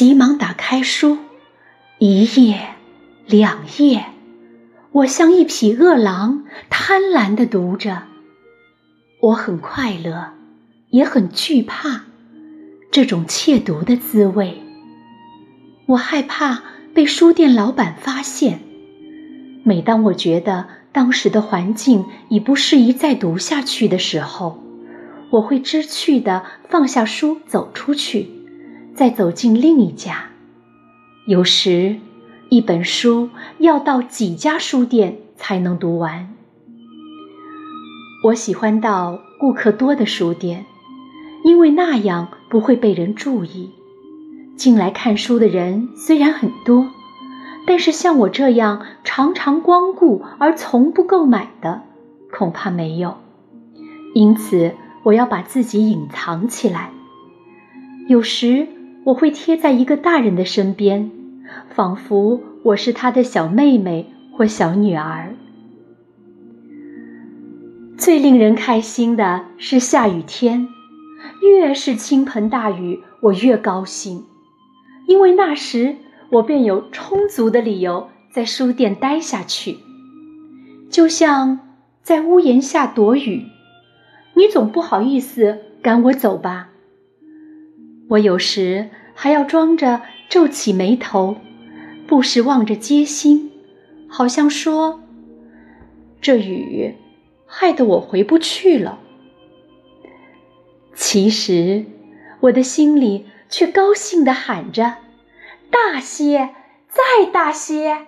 急忙打开书，一页，两页，我像一匹饿狼，贪婪地读着。我很快乐，也很惧怕这种窃读的滋味。我害怕被书店老板发现。每当我觉得当时的环境已不适宜再读下去的时候，我会知趣地放下书，走出去。再走进另一家，有时一本书要到几家书店才能读完。我喜欢到顾客多的书店，因为那样不会被人注意。进来看书的人虽然很多，但是像我这样常常光顾而从不购买的，恐怕没有。因此，我要把自己隐藏起来。有时。我会贴在一个大人的身边，仿佛我是他的小妹妹或小女儿。最令人开心的是下雨天，越是倾盆大雨，我越高兴，因为那时我便有充足的理由在书店待下去，就像在屋檐下躲雨，你总不好意思赶我走吧。我有时还要装着皱起眉头，不时望着街心，好像说：“这雨害得我回不去了。”其实，我的心里却高兴地喊着：“大些，再大些！”